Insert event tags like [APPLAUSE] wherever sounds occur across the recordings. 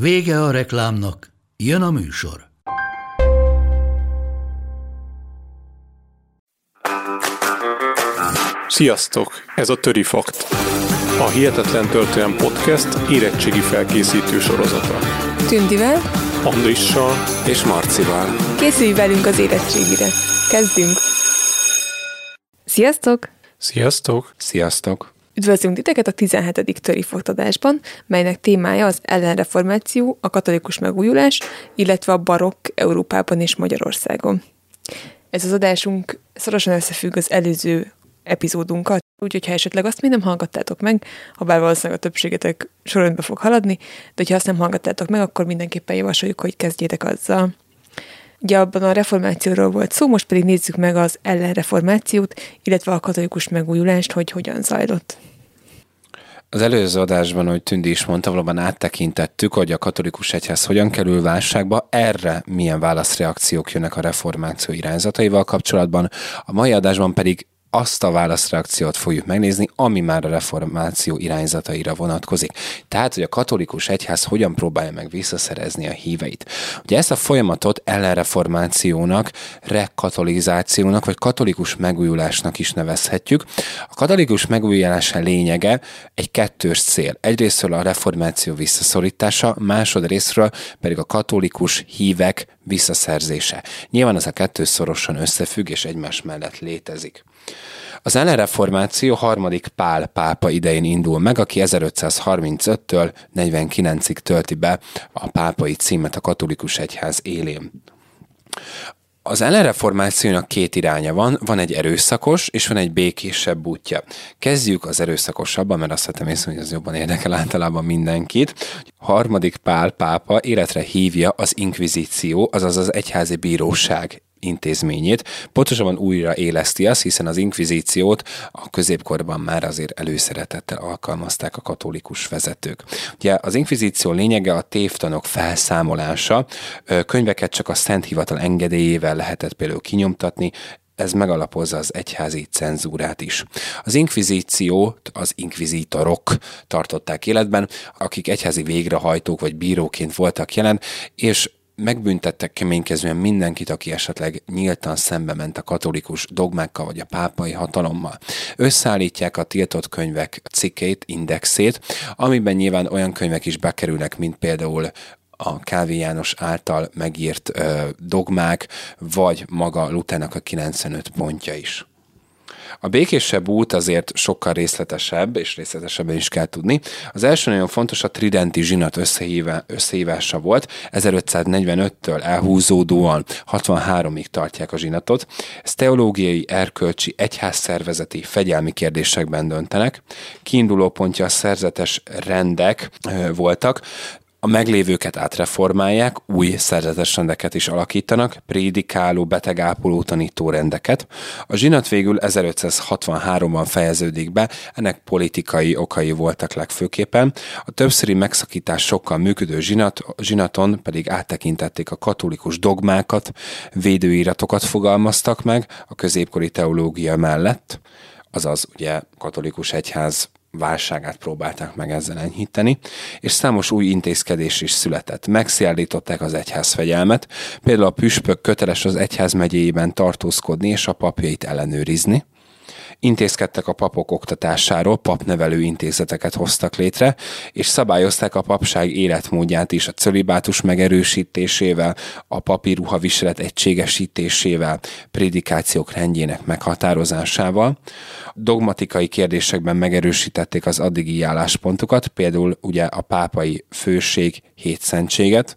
Vége a reklámnak, jön a műsor. Sziasztok! Ez a Töri Fakt. A Hihetetlen Történelem Podcast érettségi felkészítő sorozata. Tündivel, Andrissal és Marcival. készülj velünk az érettségire. Kezdünk! Sziasztok! Sziasztok! Sziasztok! Üdvözlünk titeket a 17. töri fogadásban, melynek témája az ellenreformáció, a katolikus megújulás, illetve a barokk Európában és Magyarországon. Ez az adásunk szorosan összefügg az előző epizódunkat, úgyhogy ha esetleg azt még nem hallgattátok meg, ha bár valószínűleg a többségetek sorrendbe fog haladni, de ha azt nem hallgattátok meg, akkor mindenképpen javasoljuk, hogy kezdjétek azzal. Ugye abban a reformációról volt szó, most pedig nézzük meg az ellenreformációt, illetve a katolikus megújulást, hogy hogyan zajlott. Az előző adásban, hogy Tündi is mondta, valóban áttekintettük, hogy a katolikus egyház hogyan kerül válságba, erre milyen válaszreakciók jönnek a reformáció irányzataival kapcsolatban. A mai adásban pedig azt a válaszreakciót fogjuk megnézni, ami már a reformáció irányzataira vonatkozik. Tehát, hogy a katolikus egyház hogyan próbálja meg visszaszerezni a híveit. Ugye ezt a folyamatot ellenreformációnak, rekatolizációnak, vagy katolikus megújulásnak is nevezhetjük. A katolikus megújulás lényege egy kettős cél. Egyrésztről a reformáció visszaszorítása, másodrésztről pedig a katolikus hívek visszaszerzése. Nyilván ez a kettő szorosan összefügg és egymás mellett létezik. Az ellenreformáció harmadik Pál pápa idején indul meg, aki 1535-től 49-ig tölti be a pápai címet a katolikus egyház élén. Az ellenreformációnak két iránya van, van egy erőszakos, és van egy békésebb útja. Kezdjük az erőszakosabban, mert azt vettem hogy ez jobban érdekel általában mindenkit. Harmadik Pál pápa életre hívja az inkvizíció, azaz az egyházi bíróság intézményét. Pontosabban újra éleszti azt, hiszen az inkvizíciót a középkorban már azért előszeretettel alkalmazták a katolikus vezetők. Ugye az inkvizíció lényege a tévtanok felszámolása, könyveket csak a Szent Hivatal engedélyével lehetett például kinyomtatni, ez megalapozza az egyházi cenzúrát is. Az inkvizíciót az inkvizítorok tartották életben, akik egyházi végrehajtók vagy bíróként voltak jelen, és megbüntettek keménykezően mindenkit, aki esetleg nyíltan szembe ment a katolikus dogmákkal vagy a pápai hatalommal. Összeállítják a tiltott könyvek cikkét, indexét, amiben nyilván olyan könyvek is bekerülnek, mint például a Kávé János által megírt ö, dogmák, vagy maga Lutának a 95 pontja is. A békésebb út azért sokkal részletesebb, és részletesebben is kell tudni. Az első nagyon fontos a tridenti zsinat összehíve, összehívása volt. 1545-től elhúzódóan 63-ig tartják a zsinatot. Ez teológiai, erkölcsi, egyházszervezeti, fegyelmi kérdésekben döntenek. Kiinduló pontja a szerzetes rendek voltak, a meglévőket átreformálják, új szerzetes rendeket is alakítanak, prédikáló, betegápoló tanító rendeket. A zsinat végül 1563-ban fejeződik be, ennek politikai okai voltak legfőképpen. A többszöri megszakítás sokkal működő zsinat, zsinaton pedig áttekintették a katolikus dogmákat, védőíratokat fogalmaztak meg a középkori teológia mellett, azaz ugye katolikus egyház válságát próbálták meg ezzel enyhíteni, és számos új intézkedés is született. Megszéllították az egyház fegyelmet, például a püspök köteles az egyház megyéjében tartózkodni és a papjait ellenőrizni, intézkedtek a papok oktatásáról, papnevelő intézeteket hoztak létre, és szabályozták a papság életmódját is a cölibátus megerősítésével, a papi ruhaviselet egységesítésével, prédikációk rendjének meghatározásával. Dogmatikai kérdésekben megerősítették az addigi álláspontokat, például ugye a pápai főség hétszentséget,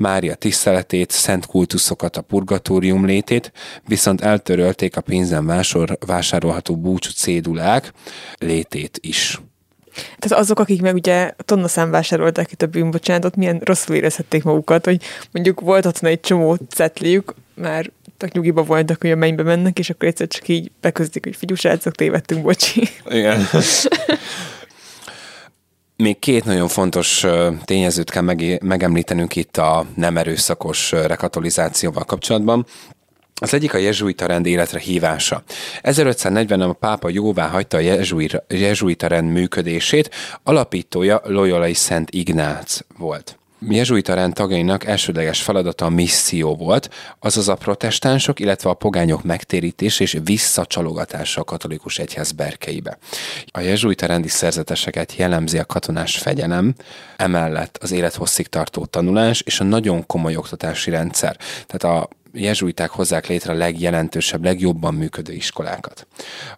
Mária tiszteletét, szent kultuszokat, a purgatórium létét, viszont eltörölték a pénzen vásárolható búcsú cédulák létét is. Tehát azok, akik meg ugye tonnaszám vásárolták itt a bűnbocsánatot, milyen rosszul érezhették magukat, hogy mondjuk volt ott egy csomó cetliük, már tök nyugiba voltak, hogy a mennybe mennek, és akkor egyszer csak így beközdik, hogy figyú srácok, tévedtünk, bocsi. Igen. [LAUGHS] Még két nagyon fontos tényezőt kell megemlítenünk itt a nem erőszakos rekatolizációval kapcsolatban. Az egyik a jezsuita rend életre hívása. 1540-ben a pápa jóvá hagyta a jezsuita rend működését, alapítója Loyolai Szent Ignác volt jezsuita rend tagjainak elsődleges feladata a misszió volt, azaz a protestánsok, illetve a pogányok megtérítés és visszacsalogatása a katolikus egyház berkeibe. A jezsuita rendi szerzeteseket jellemzi a katonás fegyelem, emellett az élethosszig tartó tanulás és a nagyon komoly oktatási rendszer. Tehát a jezsuiták hozzák létre a legjelentősebb, legjobban működő iskolákat.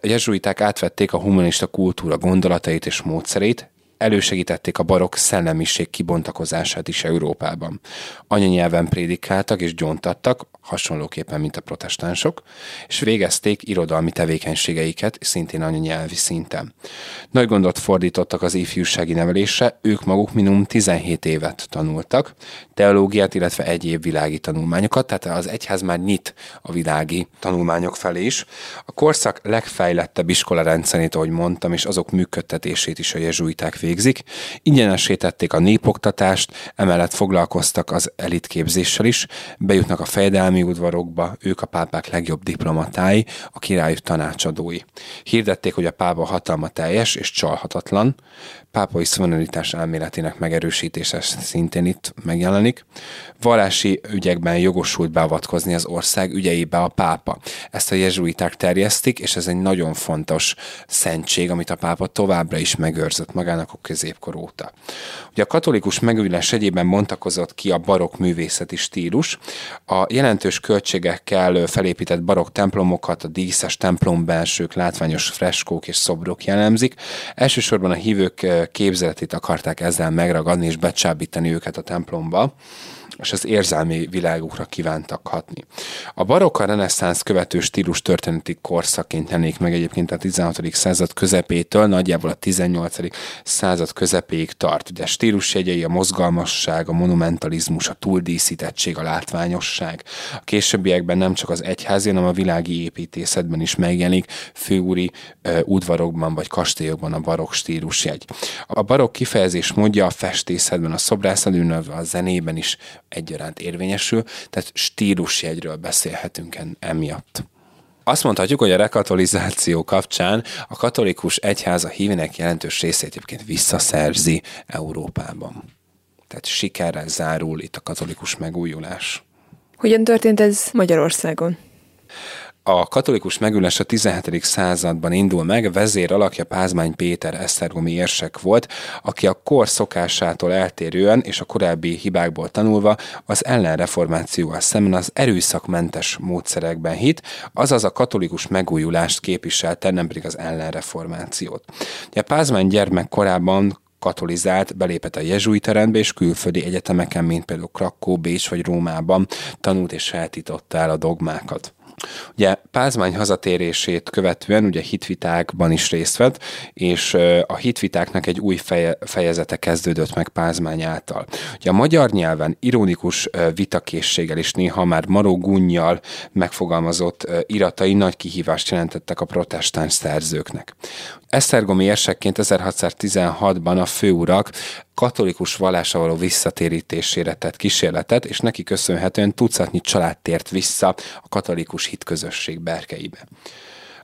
A jezsuiták átvették a humanista kultúra gondolatait és módszerét, elősegítették a barokk szellemiség kibontakozását is Európában. Anyanyelven prédikáltak és gyóntattak, hasonlóképpen, mint a protestánsok, és végezték irodalmi tevékenységeiket, szintén anyanyelvi szinten. Nagy gondot fordítottak az ifjúsági nevelésre, ők maguk minimum 17 évet tanultak, teológiát, illetve egyéb világi tanulmányokat, tehát az egyház már nyit a világi tanulmányok felé is. A korszak legfejlettebb iskola rendszerét, ahogy mondtam, és azok működtetését is a jezsuiták végzik. Ingyenesítették a népoktatást, emellett foglalkoztak az elitképzéssel is, bejutnak a fejedelmi udvarokba, ők a pápák legjobb diplomatái, a királyok tanácsadói. Hirdették, hogy a pápa hatalma teljes és csalhatatlan, pápai szuverenitás elméletének megerősítése szintén itt megjelenik. Vallási ügyekben jogosult beavatkozni az ország ügyeibe a pápa. Ezt a jezsuiták terjesztik, és ez egy nagyon fontos szentség, amit a pápa továbbra is megőrzött magának a középkor óta. Ugye a katolikus megújulás egyében bontakozott ki a barokk művészeti stílus. A jelentős költségekkel felépített barokk templomokat, a díszes templombelsők, látványos freskók és szobrok jellemzik. Elsősorban a hívők képzeletét akarták ezzel megragadni és becsábítani őket a templomba és az érzelmi világukra kívántak hatni. A barokk a reneszánsz követő stílus történeti korszaként jelenik meg egyébként a 16. század közepétől, nagyjából a 18. század közepéig tart. Ugye stílusjegyei a mozgalmasság, a monumentalizmus, a túldíszítettség, a látványosság. A későbbiekben nem csak az egyházi, hanem a világi építészetben is megjelenik, főúri uh, udvarokban vagy kastélyokban a barokk stílusjegy. A barokk kifejezés módja a festészetben, a szobrászatban, a zenében is egyaránt érvényesül, tehát stílusjegyről beszélhetünk emiatt. Azt mondhatjuk, hogy a rekatolizáció kapcsán a katolikus egyház a hívének jelentős részét egyébként visszaszerzi Európában. Tehát sikerrel zárul itt a katolikus megújulás. Hogyan történt ez Magyarországon? A katolikus megülés a 17. században indul meg, vezér alakja Pázmány Péter esztergomi érsek volt, aki a kor szokásától eltérően és a korábbi hibákból tanulva az ellenreformációval szemben az erőszakmentes módszerekben hit, azaz a katolikus megújulást képviselte, nem pedig az ellenreformációt. A Pázmány gyermek korában katolizált, belépett a jezsuita rendbe, és külföldi egyetemeken, mint például Krakó, Bécs vagy Rómában tanult és feltította el a dogmákat. Ugye Pázmány hazatérését követően ugye hitvitákban is részt vett, és a hitvitáknak egy új feje, fejezete kezdődött meg Pázmány által. Ugye a magyar nyelven ironikus vitakészséggel és néha már maró gunnyal megfogalmazott iratai nagy kihívást jelentettek a protestáns szerzőknek. Esztergomi érsekként 1616-ban a főurak katolikus vallása való visszatérítésére tett kísérletet, és neki köszönhetően tucatnyi család tért vissza a katolikus hitközösség berkeibe.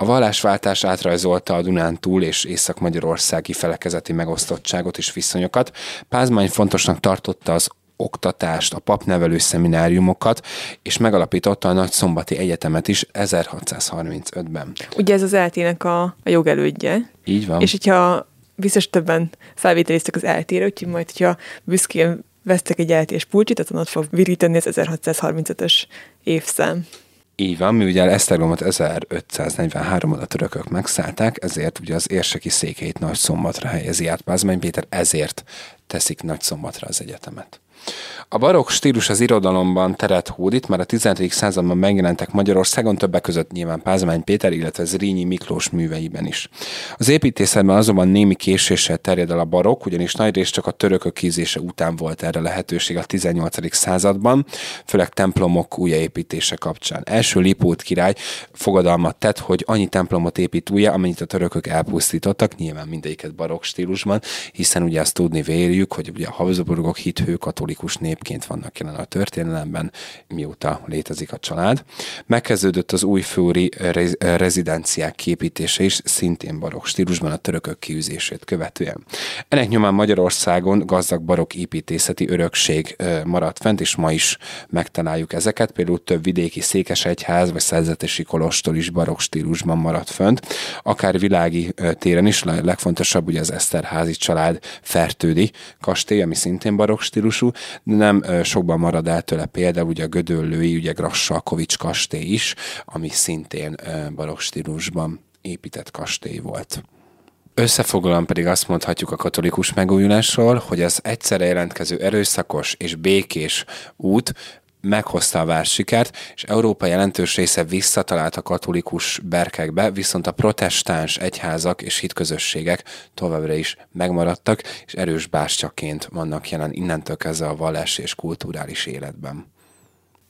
A vallásváltás átrajzolta a Dunán túl és észak-magyarországi felekezeti megosztottságot és viszonyokat. Pázmány fontosnak tartotta az oktatást, a papnevelő szemináriumokat, és megalapította a Nagyszombati Egyetemet is 1635-ben. Ugye ez az eltének a, a jogelődje. Így van. És hogyha biztos többen felvételiztek az eltére, úgyhogy majd, hogyha büszkén vesztek egy eltés pulcsit, akkor ott fog virítani az 1635-ös évszám. Így van, mi ugye Esztergomot 1543-ban a törökök megszállták, ezért ugye az érseki székeit Nagy Szombatra helyezi át Pázmány Péter, ezért teszik Nagy Szombatra az egyetemet. A barokk stílus az irodalomban teret hódít, már a 15. században megjelentek Magyarországon, többek között nyilván Pázmány Péter, illetve Zrínyi Miklós műveiben is. Az építészetben azonban némi késéssel terjed el a barokk, ugyanis nagyrészt csak a törökök kízése után volt erre lehetőség a 18. században, főleg templomok újjáépítése kapcsán. Első Lipót király fogadalmat tett, hogy annyi templomot épít újra, amennyit a törökök elpusztítottak, nyilván mindegyiket barokk stílusban, hiszen ugye azt tudni véljük, hogy ugye a Habsburgok hithő katolikus népként vannak jelen a történelemben, mióta létezik a család. Megkezdődött az újfőri rezidenciák képítése is, szintén barokk stílusban a törökök kiűzését követően. Ennek nyomán Magyarországon gazdag barokk építészeti örökség maradt fent, és ma is megtaláljuk ezeket. Például több vidéki székesegyház vagy szerzetesi kolostor is barokk stílusban maradt fönt. Akár világi téren is, a legfontosabb ugye az Eszterházi család fertődi kastély, ami szintén barokk stílusú, nem sokban marad el tőle például ugye a Gödöllői, ugye Grassalkovics kastély is, ami szintén barokk stílusban épített kastély volt. Összefoglalóan pedig azt mondhatjuk a katolikus megújulásról, hogy az egyszerre jelentkező erőszakos és békés út meghozta a vársikert, és Európa jelentős része visszatalált a katolikus berkekbe, viszont a protestáns egyházak és hitközösségek továbbra is megmaradtak, és erős bástyaként vannak jelen innentől kezdve a vallási és kulturális életben.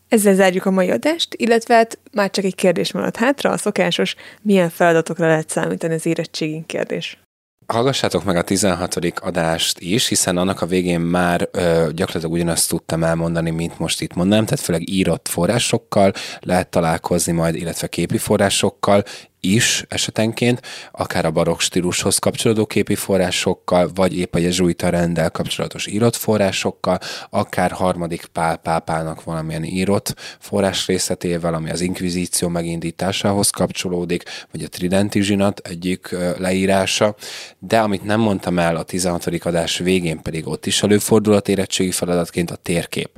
Ezzel zárjuk a mai adást, illetve hát már csak egy kérdés maradt hátra, a szokásos, milyen feladatokra lehet számítani az érettségén kérdés. Hallgassátok meg a 16. adást is, hiszen annak a végén már ö, gyakorlatilag ugyanazt tudtam elmondani, mint most itt mondanám, tehát főleg írott forrásokkal lehet találkozni majd, illetve képi forrásokkal, is esetenként, akár a barokk stílushoz kapcsolódó képi forrásokkal, vagy épp a jezsuita rendel kapcsolatos írott forrásokkal, akár harmadik pál pápának valamilyen írott forrás részletével, ami az inkvizíció megindításához kapcsolódik, vagy a Tridenti zsinat egyik leírása, de amit nem mondtam el a 16. adás végén pedig ott is előfordulhat érettségi feladatként a térkép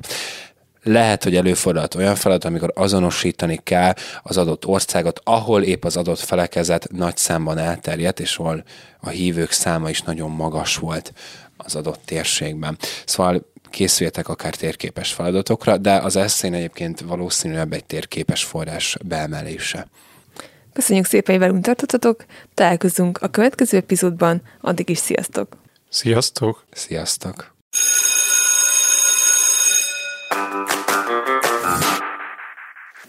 lehet, hogy előfordulhat olyan feladat, amikor azonosítani kell az adott országot, ahol épp az adott felekezet nagy számban elterjedt, és ahol a hívők száma is nagyon magas volt az adott térségben. Szóval készüljetek akár térképes feladatokra, de az eszén egyébként valószínűleg egy térképes forrás beemelése. Köszönjük szépen, hogy velünk tartottatok, találkozunk a következő epizódban, addig is sziasztok! Sziasztok! Sziasztok!